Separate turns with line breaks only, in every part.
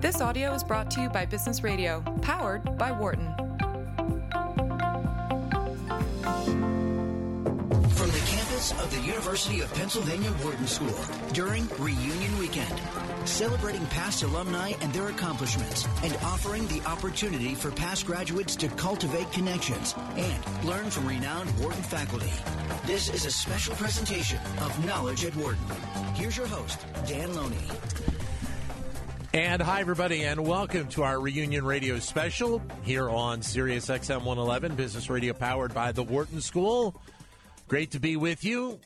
This audio is brought to you by Business Radio, powered by Wharton.
From the campus of the University of Pennsylvania Wharton School during Reunion Weekend, celebrating past alumni and their accomplishments and offering the opportunity for past graduates to cultivate connections and learn from renowned Wharton faculty. This is a special presentation of Knowledge at Wharton. Here's your host, Dan Loney.
And hi, everybody, and welcome to our reunion radio special here on Sirius XM 111, business radio powered by the Wharton School. Great to be with you.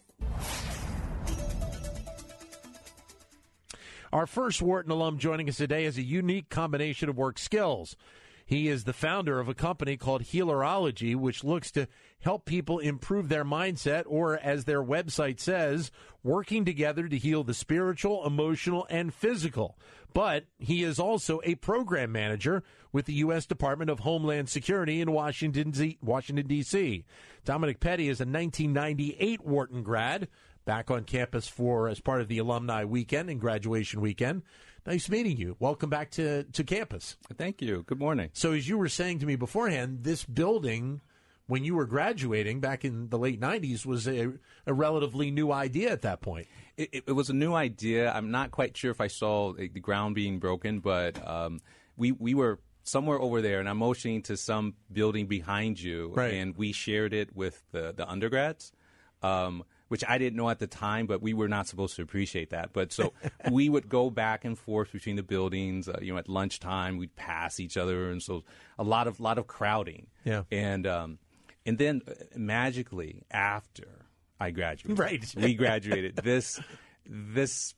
Our first Wharton alum joining us today has a unique combination of work skills. He is the founder of a company called Healerology, which looks to help people improve their mindset, or as their website says, working together to heal the spiritual, emotional, and physical. But he is also a program manager with the U.S. Department of Homeland Security in Washington, Washington D.C. Dominic Petty is a 1998 Wharton grad back on campus for as part of the alumni weekend and graduation weekend. Nice meeting you. Welcome back to, to campus.
Thank you. Good morning.
So, as you were saying to me beforehand, this building, when you were graduating back in the late 90s, was a, a relatively new idea at that point.
It, it, it, was a new idea. I'm not quite sure if I saw the ground being broken, but um, we, we were somewhere over there, and I'm motioning to some building behind you,
right.
and we shared it with the, the undergrads. Um, which I didn't know at the time, but we were not supposed to appreciate that. But so we would go back and forth between the buildings. Uh, you know, at lunchtime we'd pass each other, and so a lot of lot of crowding.
Yeah,
and um, and then uh, magically after I graduated,
right,
we graduated. this this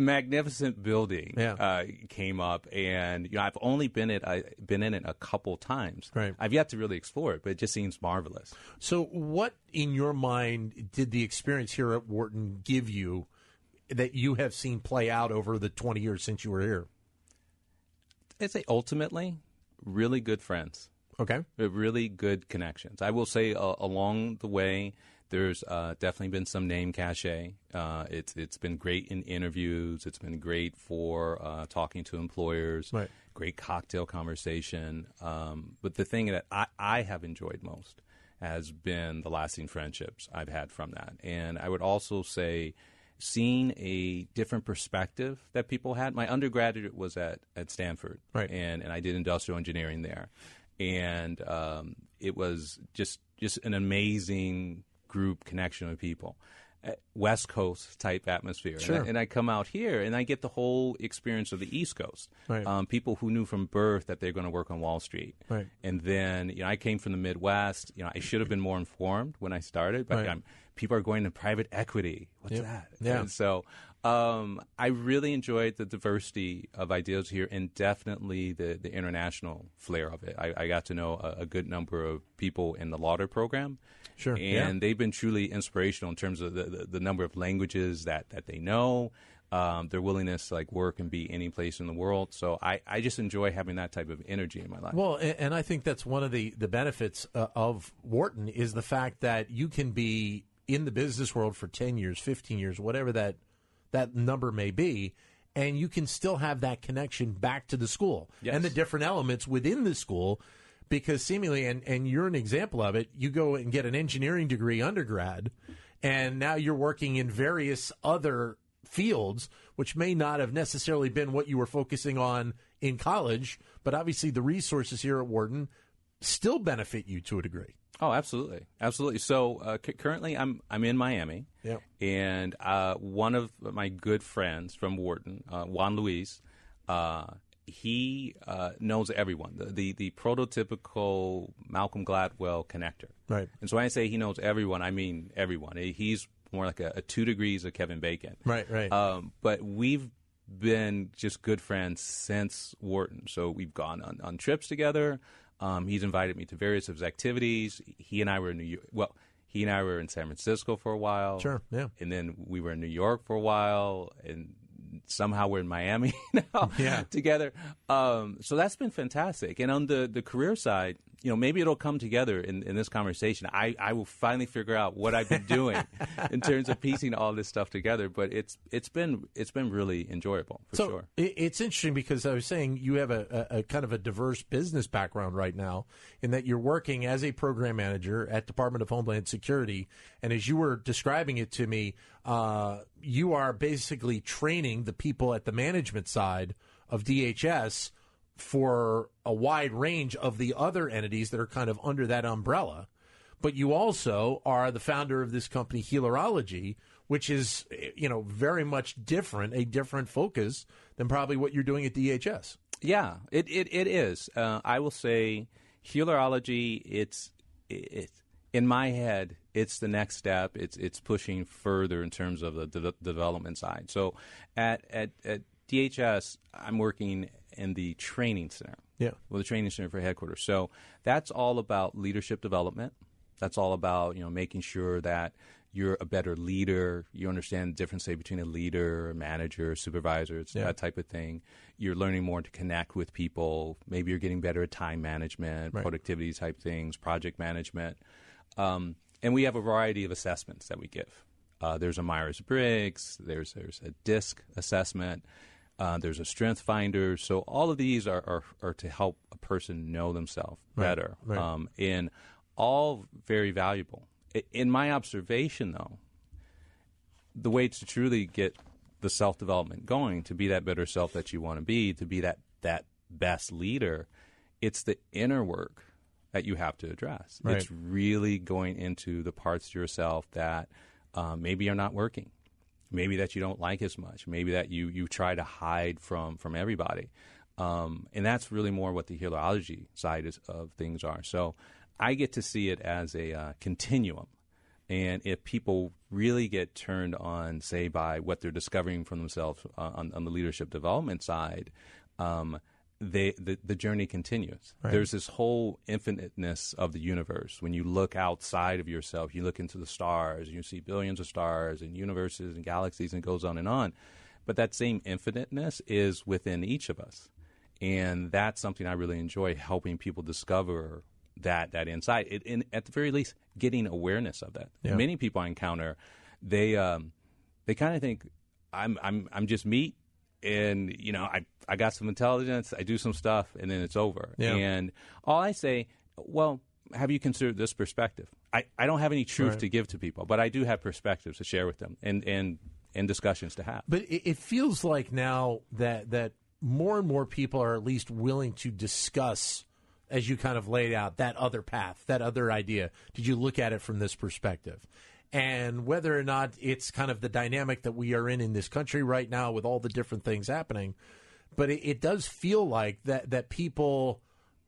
magnificent building
yeah.
uh, came up, and you know I've only been it I been in it a couple times.
Right.
I've yet to really explore it, but it just seems marvelous.
So, what in your mind did the experience here at Wharton give you that you have seen play out over the twenty years since you were here?
I'd say ultimately, really good friends.
Okay,
really good connections. I will say uh, along the way there's uh, definitely been some name cachet. Uh, it's it's been great in interviews. It's been great for uh, talking to employers.
Right.
Great cocktail conversation. Um, but the thing that I, I have enjoyed most has been the lasting friendships I've had from that. And I would also say seeing a different perspective that people had. My undergraduate was at, at Stanford,
right.
and, and I did industrial engineering there. And um, it was just just an amazing group connection with people. Uh, West Coast type atmosphere.
Sure.
And, I, and, I, come out here and I get the whole experience of the East Coast.
Right.
Um, people who knew from birth that they're going to work on Wall Street.
Right.
And then, you know, I came from the Midwest. You know, I should have been more informed when I started, but
right.
people are going to private equity. What's
yep.
that?
Yeah.
And so um, I really enjoyed the diversity of ideas here and definitely the, the international flair of it. I, I got to know a, a, good number of people in the Lauder program.
Sure.
And
yeah.
they've been truly inspirational in terms of the, the, the number of languages that, that they know, um, their willingness to like work and be any place in the world. So I, I just enjoy having that type of energy in my life.
Well, and, and I think that's one of the, the benefits uh, of Wharton is the fact that you can be in the business world for 10 years, 15 years, whatever that that number may be, and you can still have that connection back to the school
yes.
and the different elements within the school because seemingly and, and you're an example of it you go and get an engineering degree undergrad and now you're working in various other fields which may not have necessarily been what you were focusing on in college but obviously the resources here at Wharton still benefit you to a degree
Oh, absolutely, absolutely. So uh, c- currently, I'm I'm in Miami,
yeah.
and uh, one of my good friends from Wharton, uh, Juan Luis, uh, he uh, knows everyone. The, the, the prototypical Malcolm Gladwell connector,
right?
And so when I say he knows everyone, I mean everyone. He's more like a, a two degrees of Kevin Bacon,
right? Right.
Um, but we've been just good friends since Wharton. So we've gone on, on trips together. Um, he's invited me to various of his activities. He and I were in New York. Well, he and I were in San Francisco for a while.
Sure, yeah.
And then we were in New York for a while, and somehow we're in Miami now
Yeah.
together. Um, so that's been fantastic. And on the, the career side, you know, maybe it'll come together in, in this conversation. I, I will finally figure out what I've been doing in terms of piecing all this stuff together. But it's it's been it's been really enjoyable for
so
sure.
it's interesting because I was saying you have a, a, a kind of a diverse business background right now in that you're working as a program manager at Department of Homeland Security, and as you were describing it to me, uh, you are basically training the people at the management side of DHS for a wide range of the other entities that are kind of under that umbrella. But you also are the founder of this company, Healerology, which is, you know, very much different, a different focus than probably what you're doing at DHS.
Yeah, it it, it is. Uh, I will say, healerology. It's it, in my head. It's the next step. It's it's pushing further in terms of the, de- development side. So, at, at at DHS, I'm working in the training center.
Yeah.
Well, the training center for headquarters. So that's all about leadership development. That's all about you know making sure that you're a better leader. You understand the difference say between a leader, a manager, supervisor. It's
Yeah.
that type of thing. You're learning more to connect with people. Maybe you're getting better at time management,
Right.
productivity type things, project management. Um, and we have a variety of assessments that we give. Uh, there's a Myers Briggs. There's there's a DISC assessment. Uh, there's a Strength Finder. So all of these are, are, are to help a person know themselves better,
right.
Um, and all very valuable. In my observation, though, the way to truly get the self development going, to be that better self that you want to be, to be that that best leader, it's the inner work that you have to address.
Right.
It's really going into the parts of yourself that um, maybe are not working, maybe that you don't like as much, maybe that you you try to hide from from everybody, um, and that's really more what the healerology side is, of things are. So I get to see it as a uh, continuum. And if people really get turned on, say, by what they're discovering from themselves uh, on, on the leadership development side, um, they, the, the journey continues. There's this whole infiniteness of the universe. When you look outside of yourself, you look into the stars, and you see billions of stars and universes and galaxies, and it goes on and on. But that same infiniteness is within each of us. And that's something I really enjoy helping people discover that that insight. It, and at the very least, getting awareness of that.
Yeah.
Many people I encounter, they um, they kind of think I'm I'm I'm just meat, and you know I I got some intelligence, I do some stuff, and then it's over.
Yeah.
And all I say, well, have you considered this perspective? I, I don't have any truth
Right.
to give to people, but I do have perspectives to share with them and and and discussions to have.
But it, it feels like now that that more and more people are at least willing to discuss, as you kind of laid out, that other path, that other idea. Did you look at it from this perspective? And whether or not it's kind of the dynamic that we are in in this country right now with all the different things happening, but it, it does feel like that that people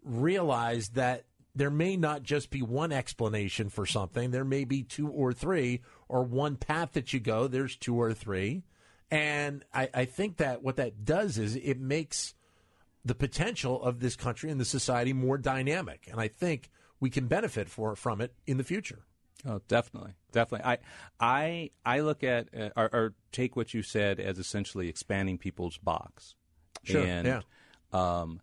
realize that there may not just be one explanation for something. There may be two or three, or one path that you go. There's two or three, and I, I think that what that does is it makes the potential of this country and the society more dynamic, and I think we can benefit for from it in the future.
Oh, definitely, definitely. I, I, I look at uh, or, or take what you said as essentially expanding people's box.
Sure,
And,
yeah.
Um,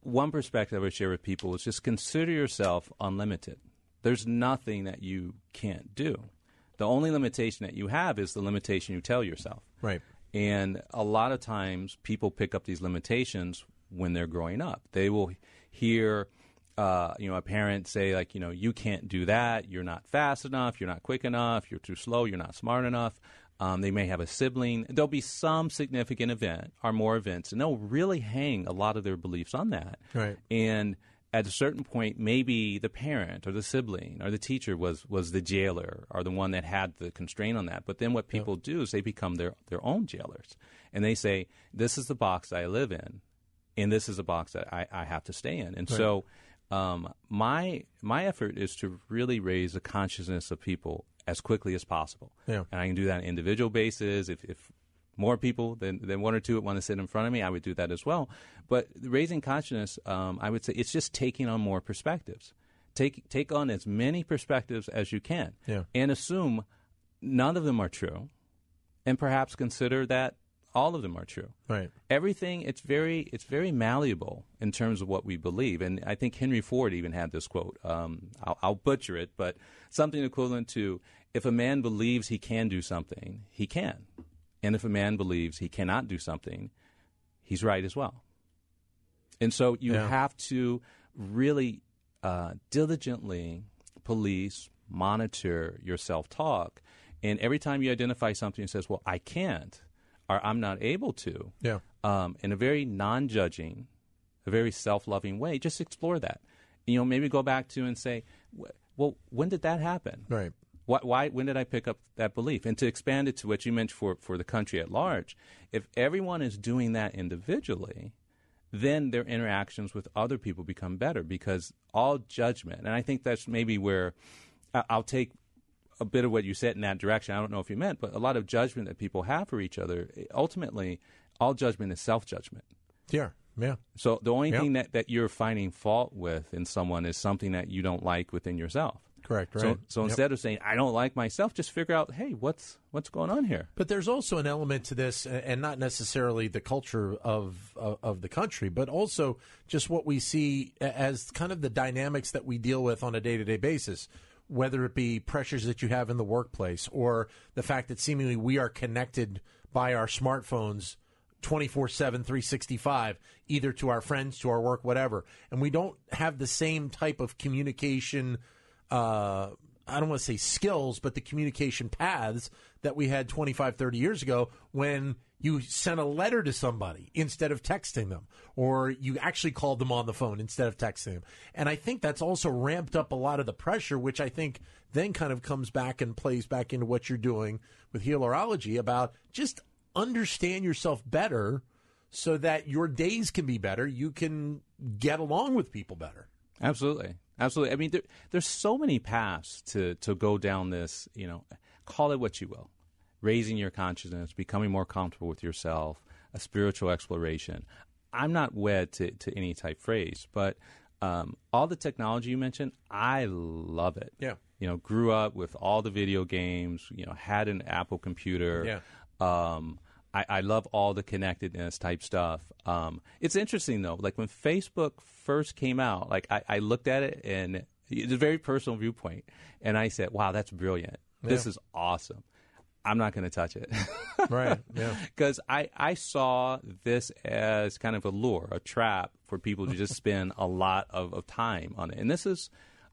one perspective I would share with people is just consider yourself unlimited. There's nothing that you can't do. The only limitation that you have is the limitation you tell yourself.
Right.
And a lot of times people pick up these limitations when they're growing up. They will hear, uh, you know, a parent say, like, you know, you can't do that. You're not fast enough. You're not quick enough. You're too slow. You're not smart enough. Um, they may have a sibling. There'll be some significant event or more events, and they'll really hang a lot of their beliefs on that.
Right.
And at a certain point, maybe the parent or the sibling or the teacher was was the jailer or the one that had the constraint on that. But then what people do is they become their their own jailers, and they say, "This is the box I live in, and this is a box that I, I have to stay in." And so, um, my my effort is to really raise the consciousness of people as quickly as possible.
Yeah.
And I can do that on an individual basis. If, if more people than, than one or two want to sit in front of me, I would do that as well. But raising consciousness, um, I would say it's just taking on more perspectives. Take take on as many perspectives as you can,
Yeah.
and assume none of them are true, and perhaps consider that all of them are true.
Right.
Everything it's very it's very malleable in terms of what we believe, and I think Henry Ford even had this quote. Um, I'll, I'll butcher it, but something equivalent to if a man believes he can do something, he can. And if a man believes he cannot do something, he's right as well. And so you
Yeah.
have to really uh, diligently police, monitor your self talk. And every time you identify something and says, well, I can't, or I'm not able to,
Yeah.
um, in a very non judging, a very self loving way, just explore that. You know, maybe go back to and say, well, when did that happen?
Right.
Why, why, when did I pick up that belief? And to expand it to what you mentioned for, for the country at large, if everyone is doing that individually, then their interactions with other people become better because all judgment, and I think that's maybe where I'll take a bit of what you said in that direction. I don't know if you meant, but a lot of judgment that people have for each other, eh, ultimately, all judgment is self judgment.
Yeah. Yeah.
So the only
Yep.
thing that, that you're finding fault with in someone is something that you don't like within yourself.
Correct. Right.
So, so
Yep.
instead of saying I don't like myself, just figure out, hey, what's what's going on here?
But there's also an element to this, and not necessarily the culture of, of of the country, but also just what we see as kind of the dynamics that we deal with on a day to day basis. Whether it be pressures that you have in the workplace, or the fact that seemingly we are connected by our smartphones 24 7, 365, either to our friends, to our work, whatever. And we don't have the same type of communication uh, I don't want to say skills, but the communication paths that we had 25, 30 years ago when you sent a letter to somebody instead of texting them, or you actually called them on the phone instead of texting them. And I think that's also ramped up a lot of the pressure, which I think then kind of comes back and plays back into what you're doing with healerology about just understand yourself better so that your days can be better. You can get along with people better.
Absolutely, absolutely. I mean, there, there's so many paths to to go down this. You know, call it what you will. Raising your consciousness, becoming more comfortable with yourself, a spiritual exploration. I'm not wed to, to any type phrase, but um, all the technology you mentioned, I love it.
Yeah.
You know, grew up with all the video games. You know, had an Apple computer.
Yeah.
Um, I, I love all the connectedness type stuff. Um, it's interesting though, like when Facebook first came out, like I, I looked at it and it's a very personal viewpoint, and I said, "Wow, that's brilliant. This is awesome." I'm not going to touch it.
Right. Yeah.
Because I, I saw this as kind of a lure, a trap for people to just spend a lot of, of time on it. And this is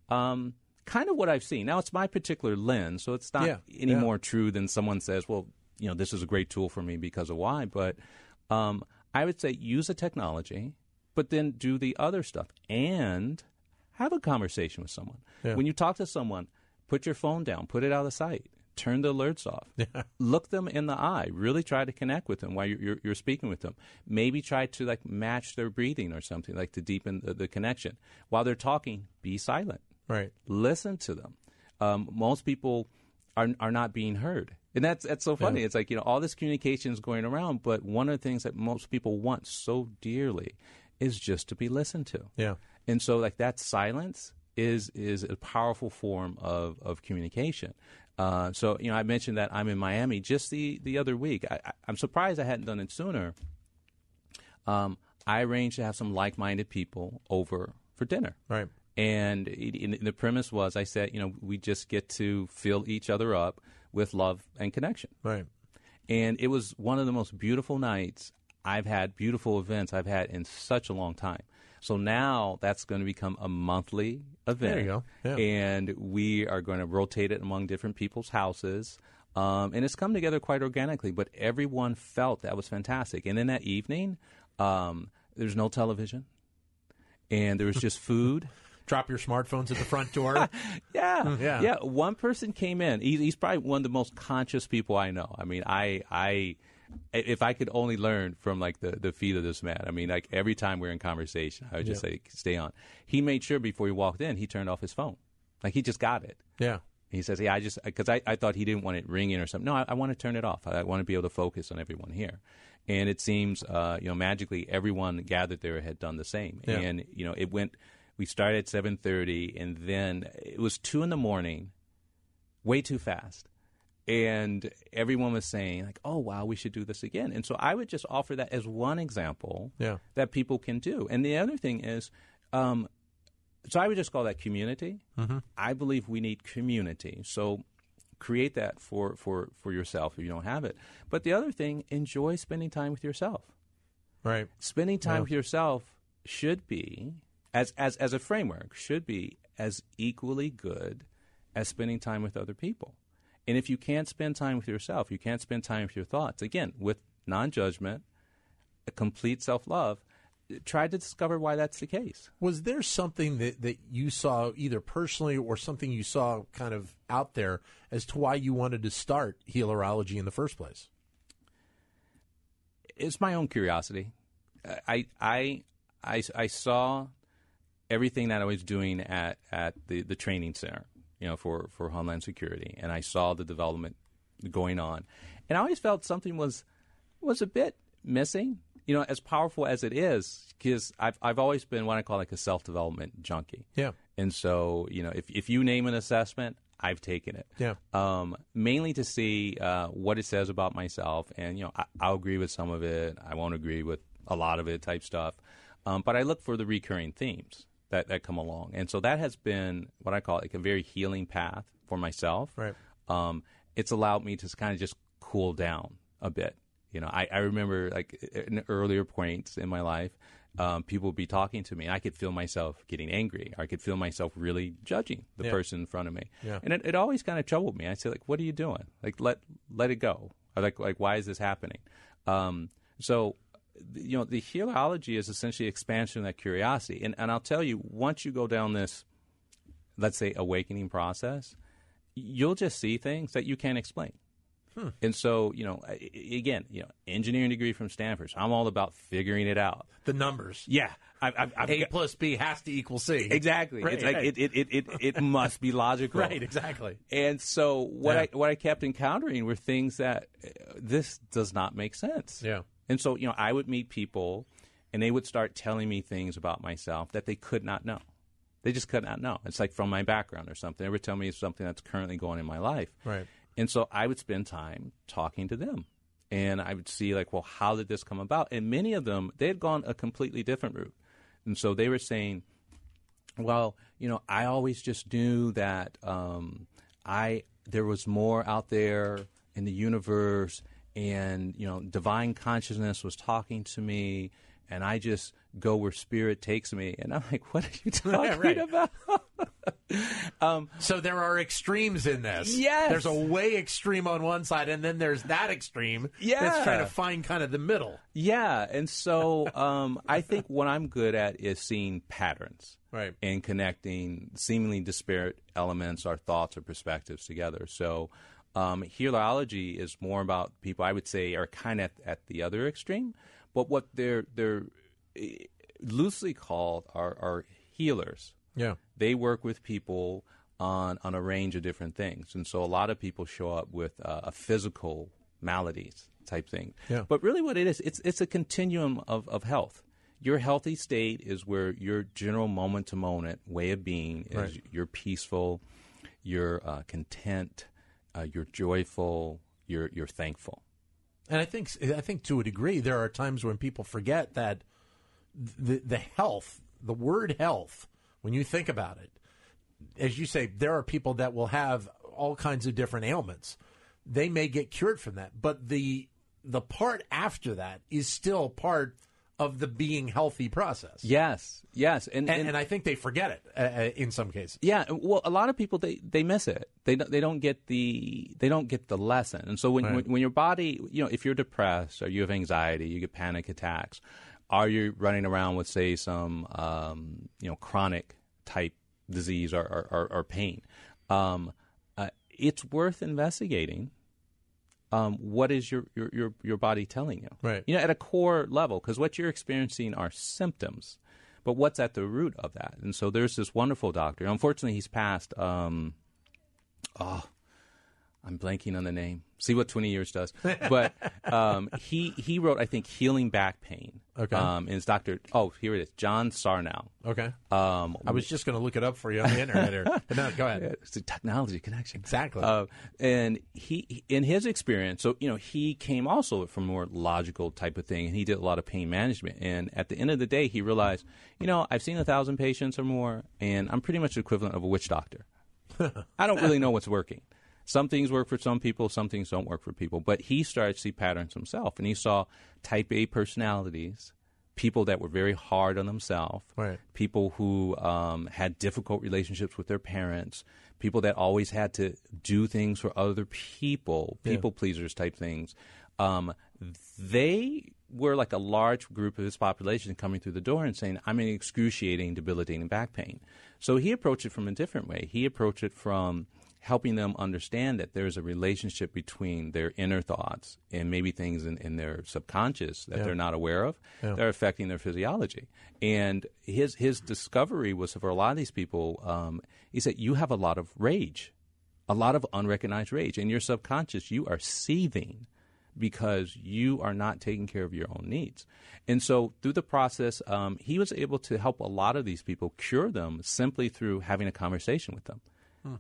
um, kind of what I've seen. Now, it's my particular lens, so it's not
Yeah,
any
yeah.
more true than someone says, well, you know, this is a great tool for me because of why. But um, I would say use the technology, but then do the other stuff and have a conversation with someone.
Yeah.
When you talk to someone, put your phone down, put it out of sight, turn the alerts off, look them in the eye, really try to connect with them while you're, you're, you're speaking with them. Maybe try to like match their breathing or something, like to deepen the, the connection. While they're talking, be silent
Right.
listen to them. Um, most people are are not being heard, and that's that's so funny.
Yeah.
It's like you know all this communication is going around, but one of the things that most people want so dearly is just to be listened to.
Yeah.
And so like that silence is is a powerful form of of communication. Uh, so you know I mentioned that I'm in Miami just the the other week. I, I'm surprised I hadn't done it sooner. Um, I arranged to have some like-minded people over for dinner.
Right.
And it, in, the premise was, I said, you know, we just get to fill each other up with love and connection.
Right.
And it was one of the most beautiful nights I've had, beautiful events I've had in such a long time. So now that's going to become a monthly event.
There you go. Yeah.
And we are going to rotate it among different people's houses. Um, and it's come together quite organically, but everyone felt that was fantastic. And in that evening, um, there's no television, and there was just food.
Drop your smartphones at the front door.
Yeah,
Yeah.
yeah. One person came in. He's, he's probably one of the most conscious people I know. I mean, I, I, if I could only learn from like the the feet of this man. I mean, like every time we're in conversation, I would just
Yeah.
say, "Stay on." He made sure before he walked in, he turned off his phone. Like he just got it.
yeah.
He says, "Yeah, I just because I, I thought he didn't want it ringing or something. No, I, I want to turn it off. I, I want to be able to focus on everyone here." And it seems, uh, you know, magically everyone gathered there had done the same.
Yeah.
And you know, it went. We started at seven thirty, and then it was two in the morning, way too fast. And everyone was saying like, "Oh wow, we should do this again." And so I would just offer that as one example
Yeah.
that people can do. And the other thing is, um, so I would just call that community. Mm-hmm. I believe we need community. So create that for for for yourself if you don't have it. But the other thing, enjoy spending time with yourself.
Right.
Spending time
Yeah.
with yourself should be as as as a framework should be as equally good as spending time with other people. And if you can't spend time with yourself, you can't spend time with your thoughts. Again, with non-judgment, a complete self-love, try to discover why that's the case.
Was there something that, that you saw either personally or something you saw kind of out there as to why you wanted to start healerology in the first place?
it's my own curiosity. I I I, I saw everything that I was doing at, at the, the training center, you know, for, for Homeland Security, and I saw the development going on, and I always felt something was was a bit missing. You know, as powerful as it is, because I've I've always been what I call like a self development junkie.
Yeah.
And so, you know, if if you name an assessment, I've taken it.
Yeah.
Um, mainly to see uh, what it says about myself, and you know, I, I'll agree with some of it. I won't agree with a lot of it, type stuff. Um, but I look for the recurring themes that that come along, and so that has been what I call like a very healing path for myself.
Right.
Um, it's allowed me to kind of just cool down a bit. You know, I, I remember like in earlier points in my life, um, people would be talking to me. And I could feel myself getting angry. I could feel myself really judging the
Yeah.
person in front of me.
Yeah.
And it, it always kind of troubled me. I said, like, what are you doing? Like, let let it go. Or like, like, why is this happening? Um, so, you know, the healerology is essentially expansion of that curiosity. And and I'll tell you, once you go down this, let's say, awakening process, you'll just see things that you can't explain. And so, you know, again, you know, engineering degree from Stanford. So I'm all about figuring it out.
The numbers.
Yeah, I've, I've, I've
A
got-
plus B has to equal C.
exactly.
Right,
it's like
right.
it, it, it, it, it must be logical.
Right, exactly.
And so what
Yeah.
I what I kept encountering were things that uh, this does not make sense.
Yeah.
And so you know I would meet people, and they would start telling me things about myself that they could not know. They just could not know. It's like from my background or something. They would tell me something that's currently going in my life.
Right.
And so I would spend time talking to them. And I would see, like, well, how did this come about? And many of them, they had gone a completely different route. And so they were saying, well, you know, I always just knew that um, I there was more out there in the universe, and you know, divine consciousness was talking to me, and I just go where spirit takes me. And I'm like, what are you talking
Right.
about?
So there are extremes in this.
Yes.
There's a way extreme on one side, and then there's that extreme
Yeah.
that's trying to find kind of the middle.
Yeah, and so um, I think what I'm good at is seeing patterns,
Right.
and connecting seemingly disparate elements, our thoughts or perspectives together. So, um, healerology is more about people I would say are kind of at, at the other extreme, but what they're they're eh, loosely called are, are healers
Yeah.
they work with people on on a range of different things, and so a lot of people show up with uh, a physical maladies type thing.
Yeah.
But really, what it is, it's it's a continuum of of health. Your healthy state is where your general moment to moment way of being is.
Right.
You're peaceful, you're uh, content, uh, you're joyful, you're you're thankful.
And I think I think to a degree there are times when people forget that the the health, the word health, when you think about it, as you say, there are people that will have all kinds of different ailments. They may get cured from that, but the the part after that is still part of the being healthy process.
Yes, yes, and
And, and I think they forget it uh, uh, in some cases.
Yeah, well, a lot of people they, they miss it. They don't, they don't get the they don't get the lesson. And so when,
Right.
when when your body, you know, if you're depressed or you have anxiety, you get panic attacks, are you running around with say some um, you know chronic type disease or or, or, or pain? Um, uh, it's worth investigating. Um, what is your, your, your, your body telling you?
Right.
You know, at a core level, because what you're experiencing are symptoms, but what's at the root of that? And so there's this wonderful doctor. Unfortunately, he's passed. Um, oh, I'm blanking on the name. See what 20 years does. But um, he he wrote, I think, Healing Back Pain.
Okay.
Um, and it's Dr. Oh, here it is. John Sarno.
Okay.
Um,
I was just going to look it up for you on the internet here. But no, go ahead.
it's a technology connection.
Exactly.
Uh, and he, in his experience, so you know, he came also from a more logical type of thing, and he did a lot of pain management. And at the end of the day, he realized, you know, I've seen a thousand patients or more, and I'm pretty much the equivalent of a witch doctor. I don't really know what's working. Some things work for some people, some things don't work for people. But he started to see patterns himself, and he saw type A personalities, people that were very hard on themselves,
Right.
people who um, had difficult relationships with their parents, people that always had to do things for other people, people pleasers type things. Um, they were like a large group of his population coming through the door and saying, I'm in excruciating, debilitating back pain. So he approached it from a different way. He approached it from helping them understand that there's a relationship between their inner thoughts and maybe things in, in their subconscious that they're not aware of that are affecting their physiology. And his his discovery was for a lot of these people, um, he said, you have a lot of rage, a lot of unrecognized rage. In your subconscious, you are seething because you are not taking care of your own needs. And so, through the process, um, he was able to help a lot of these people cure them simply through having a conversation with them.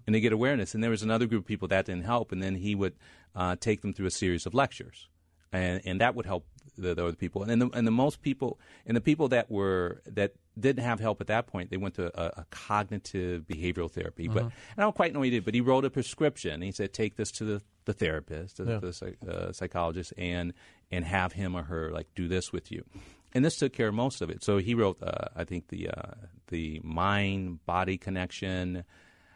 And they get awareness. And there was another group of people that didn't help, and then he would uh, take them through a series of lectures. And, and that would help the, the other people. And then the, and the most people, and the people that were that didn't have help at that point, they went to a, a cognitive behavioral therapy. But I don't quite know what he did, but he wrote a prescription. He said, take this to the, the therapist, the, the uh, psychologist, and and have him or her like do this with you. And this took care of most of it. So he wrote, uh, I think the uh, the mind body connection,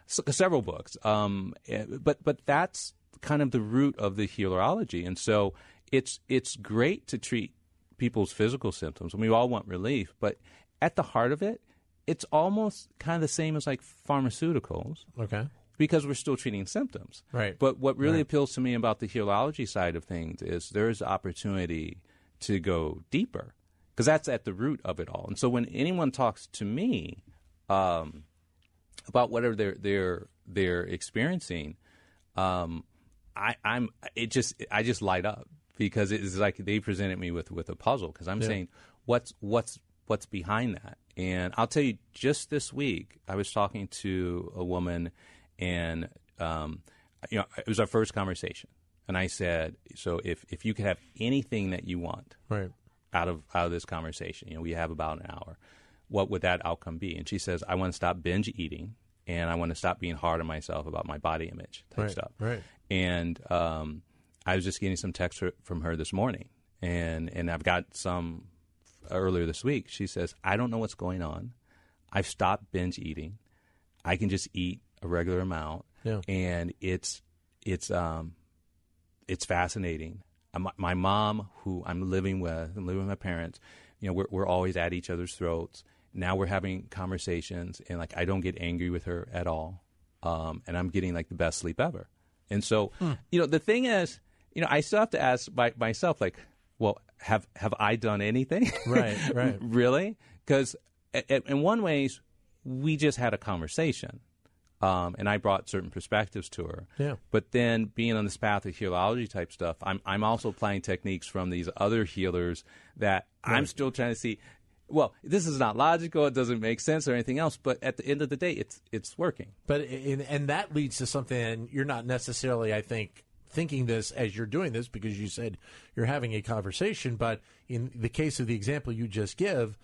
several books. Um, eh, but but that's kind of the root of the healerology, and so it's it's great to treat people's physical symptoms, and we all want relief. But at the heart of it, it's almost kind of the same as like pharmaceuticals
Okay.
because we're still treating symptoms.
Right.
But what really
Right.
appeals to me about the healerology side of things is there's opportunity to go deeper because that's at the root of it all. And so when anyone talks to me um, about whatever they're they're they're experiencing, um, I, I'm it just I just light up because it's like they presented me with with a puzzle because I'm saying what's what's what's behind that. And I'll tell you, just this week I was talking to a woman, and um, you know it was our first conversation, and I said, so if if you could have anything that you want
Right.
out of out of this conversation. You know, we have about an hour. What would that outcome be? And she says, I want to stop binge eating, and I want to stop being hard on myself about my body image type
Right,
stuff.
right.
And um, I was just getting some text from her this morning, and and I've got some earlier this week. She says, I don't know what's going on. I've stopped binge eating. I can just eat a regular amount,
Yeah.
and it's it's um it's fascinating. My, my mom, who I'm living with, I'm living with my parents. You know, we're we're always at each other's throats. Now we're having conversations, and like I don't get angry with her at all, um, and I'm getting like the best sleep ever. And so, you know, the thing is, you know, I still have to ask my, myself, like, well, have have I done anything?
Right, right.
really? Because in one ways, we just had a conversation, um, and I brought certain perspectives to her.
Yeah.
But then, being on this path of healerology type stuff, I'm I'm also applying techniques from these other healers that I'm still trying to see. Well, this is not logical. It doesn't make sense or anything else. But at the end of the day, it's it's working.
But in, and that leads to something, and you're not necessarily, I think, thinking this as you're doing this because you said you're having a conversation. But in the case of the example you just give,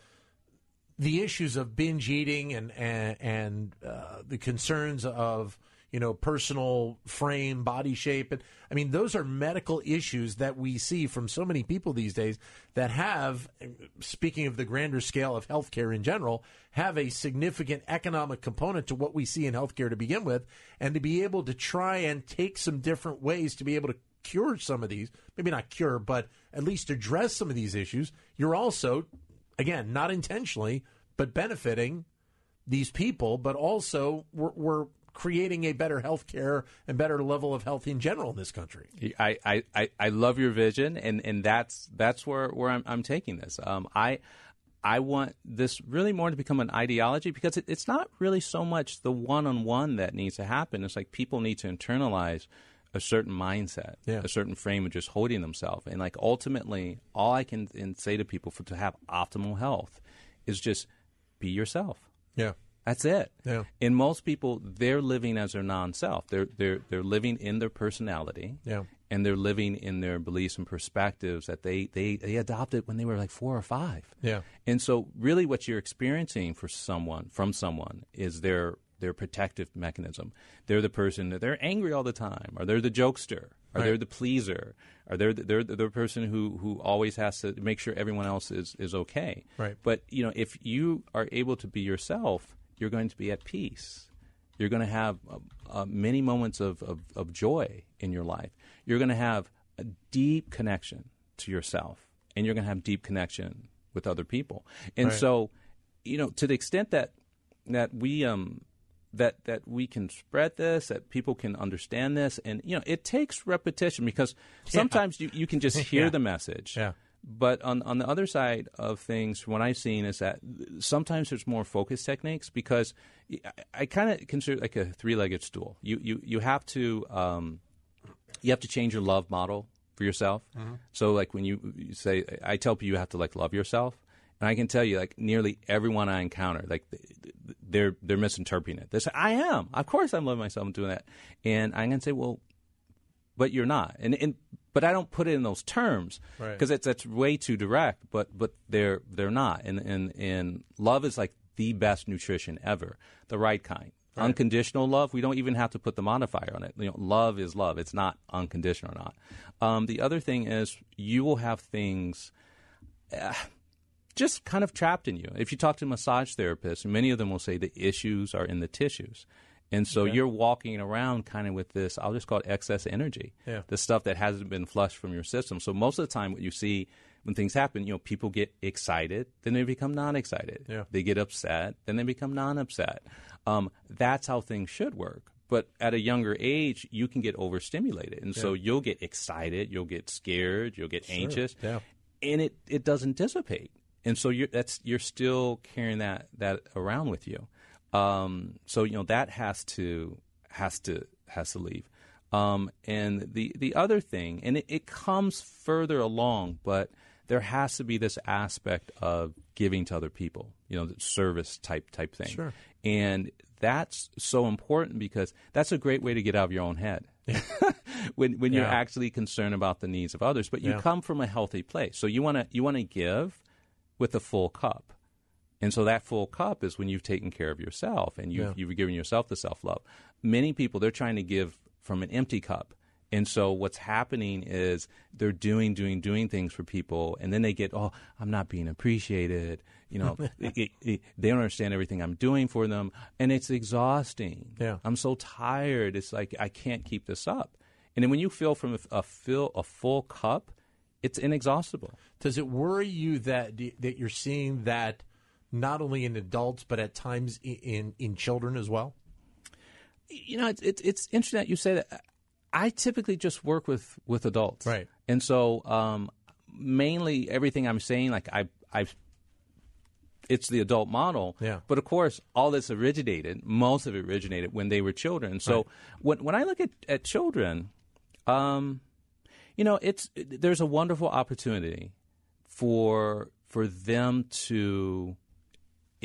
the issues of binge eating and and, and uh, the concerns of you know personal frame, body shape, and I mean those are medical issues that we see from so many people these days that have, speaking of the grander scale of healthcare in general, have a significant economic component to what we see in healthcare to begin with, and to be able to try and take some different ways to be able to cure some of these, maybe not cure, but at least address some of these issues. You're also again, not intentionally, but benefiting these people, but also we're, we're creating a better health care and better level of health in general in this country.
I, I, I, love your vision, and, and that's that's where, where I'm, I'm taking this. Um, I I want this really more to become an ideology because it, it's not really so much the one on one that needs to happen. It's like people need to internalize a certain mindset,
Yeah.
a certain frame of just holding themselves. And like ultimately, all I can and say to people for to have optimal health is just be yourself.
Yeah.
That's it.
Yeah.
And most people, they're living as their non-self. They're they're they're living in their personality.
Yeah.
And they're living in their beliefs and perspectives that they, they, they adopted when they were like four or five.
Yeah.
And so, really, what you're experiencing for someone from someone is their their protective mechanism. They're the person that they're angry all the time, or they're the jokester, or they're the pleaser, or they're the, they're the, the person who who always has to make sure everyone else is is okay.
Right.
But you know, if you are able to be yourself, you're going to be at peace. You're going to have uh, uh, many moments of, of, of joy in your life. You're going to have a deep connection to yourself, and you're going to have deep connection with other people. And
Right.
so, you know, to the extent that that we um that that we can spread this, that people can understand this, and you know, it takes repetition because sometimes you, you can just hear
Yeah.
the message.
Yeah.
But on on the other side of things, from what I've seen is that sometimes there's more focus techniques because I, I kind of consider it like a three-legged stool. You you you have to um, you have to change your love model for yourself. So like when you, you say, I tell people you have to like love yourself, and I can tell you like nearly everyone I encounter, like th- th- they're they're misinterpreting it. They say, I am, of course I'm loving myself and doing that, and I'm gonna say, well, but you're not, and and but I don't put it in those terms
Right.
because it's that's way too direct. But but they're they're not, and and and love is like the best nutrition ever, the right kind. Unconditional love, we don't even have to put the modifier on it. You know, love is love. It's not unconditional or not. Um, the other thing is you will have things uh, just kind of trapped in you. If you talk to massage therapists, many of them will say the issues are in the tissues. And so you're walking around kind of with this, I'll just call it excess energy.
Yeah.
The stuff that hasn't been flushed from your system. So most of the time what you see when things happen, you know, people get excited, then they become non-excited.
Yeah.
They get upset, then they become non-upset. Um, that's how things should work. But at a younger age, you can get overstimulated. And so you'll get excited, you'll get scared, you'll get anxious
Yeah.
and it, it doesn't dissipate. And so you're that's you're still carrying that that around with you. Um, so you know that has to has to has to leave. Um, and the the other thing, and it, it comes further along, but there has to be this aspect of giving to other people. You know, the service type type thing.
Sure.
And that's so important because that's a great way to get out of your own head. when when you're actually concerned about the needs of others, but you
Yeah.
come from a healthy place. So you want to you want to give with a full cup. And so that full cup is when you've taken care of yourself and you've,
Yeah.
you've given yourself the self love. Many people, they're trying to give from an empty cup. And so what's happening is they're doing, doing, doing things for people, and then they get, oh, I'm not being appreciated. You know, it- it- it- they don't understand everything I'm doing for them, and it's exhausting.
Yeah.
I'm so tired. It's like I can't keep this up. And then when you fill from a, a fill a full cup, it's inexhaustible.
Does it worry you that that you're seeing that not only in adults but at times in in children as well?
you know, it's, it's it's interesting that you say that. I typically just work with with adults,
Right.
And so, um, mainly everything I'm saying, like I I, it's the adult model,
Yeah.
But of course, all this originated, most of it originated when they were children. So
Right.
when when I look at at children, um, you know, it's there's a wonderful opportunity for for them to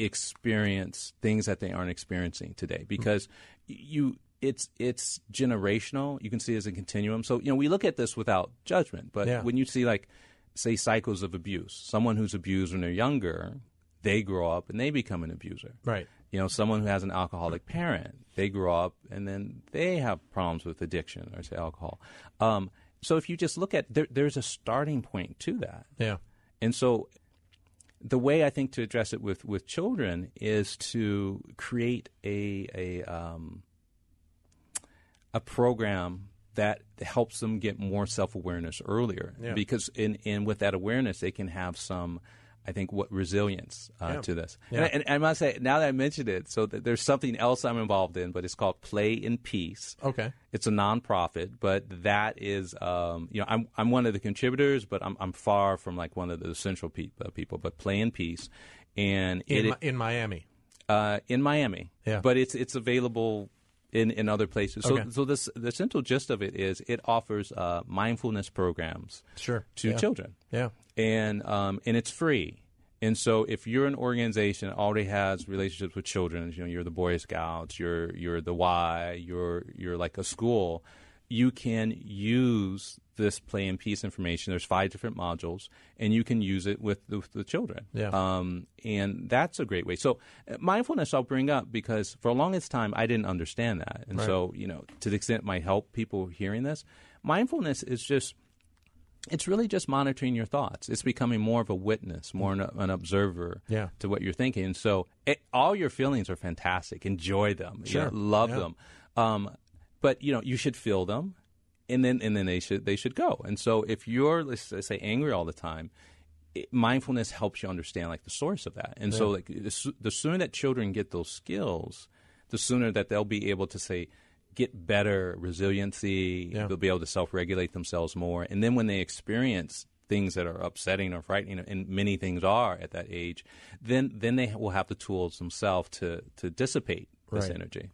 experience things that they aren't experiencing today because you it's it's generational you can see it as a continuum so you know we look at this without judgment but
Yeah.
when you see like say cycles of abuse someone who's abused when they're younger they grow up and they become an abuser
Right.
you know someone who has an alcoholic parent they grow up and then they have problems with addiction or say alcohol um, so if you just look at there, there's a starting point to that
Yeah.
and so the way I think to address it with, with children is to create a a um, a program that helps them get more self awareness earlier.
Yeah.
Because in, in with that awareness, they can have some, I think, what resilience uh,
Yeah.
to this.
Yeah.
And, I- and I must say, now that I mentioned it, so there's something else I'm involved in, but it's called Play in Peace.
Okay.
It's a nonprofit, but that is, um, you know, I'm I'm one of the contributors, but I'm I'm far from like one of the central pe- uh, people. But Play in Peace, and
In
it
in Miami.
uh, in Miami.
Yeah.
But it's it's available in, in other places. So,
Okay.
so this, the central gist of it is it offers uh, mindfulness programs
Sure.
to
Yeah.
children,
Yeah.
and um, and it's free. And so, if you're an organization that already has relationships with children, you know, you're the Boy Scouts, you're you're the Y, you're you're like a school, you can use this play and peace information. There's five different modules, and you can use it with the, with the children.
Yeah.
Um, and that's a great way. So, uh, mindfulness I'll bring up because for a longest time I didn't understand that, and
Right.
so you know, to the extent it might help people hearing this, mindfulness is just it's really just monitoring your thoughts. It's becoming more of a witness, more an, an observer
Yeah.
to what you're thinking. And so, it, all your feelings are fantastic. Enjoy them. you
Sure.
know, love
Yeah.
them. Um, but you know, you should feel them, and then and then they should they should go. And so, if you're let's, let's say angry all the time. It, mindfulness helps you understand like the source of that, and so like the, the sooner that children get those skills, the sooner that they'll be able to say get better resiliency.
Yeah.
They'll be able to self-regulate themselves more, and then when they experience things that are upsetting or frightening, and many things are at that age, then then they will have the tools themselves to to dissipate this
Right.
energy.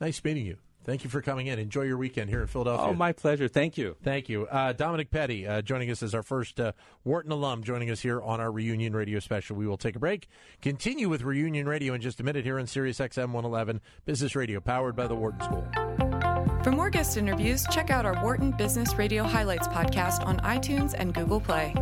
Nice meeting you. Thank you for coming in. Enjoy your weekend here in Philadelphia.
Oh, my pleasure. Thank you.
Thank you. Uh, Dominic Petty uh, joining us as our first uh, Wharton alum, joining us here on our Reunion Radio special. We will take a break, continue with Reunion Radio in just a minute here on Sirius XM 111, Business Radio, powered by the Wharton School.
For more guest interviews, check out our Wharton Business Radio Highlights podcast on iTunes and Google Play.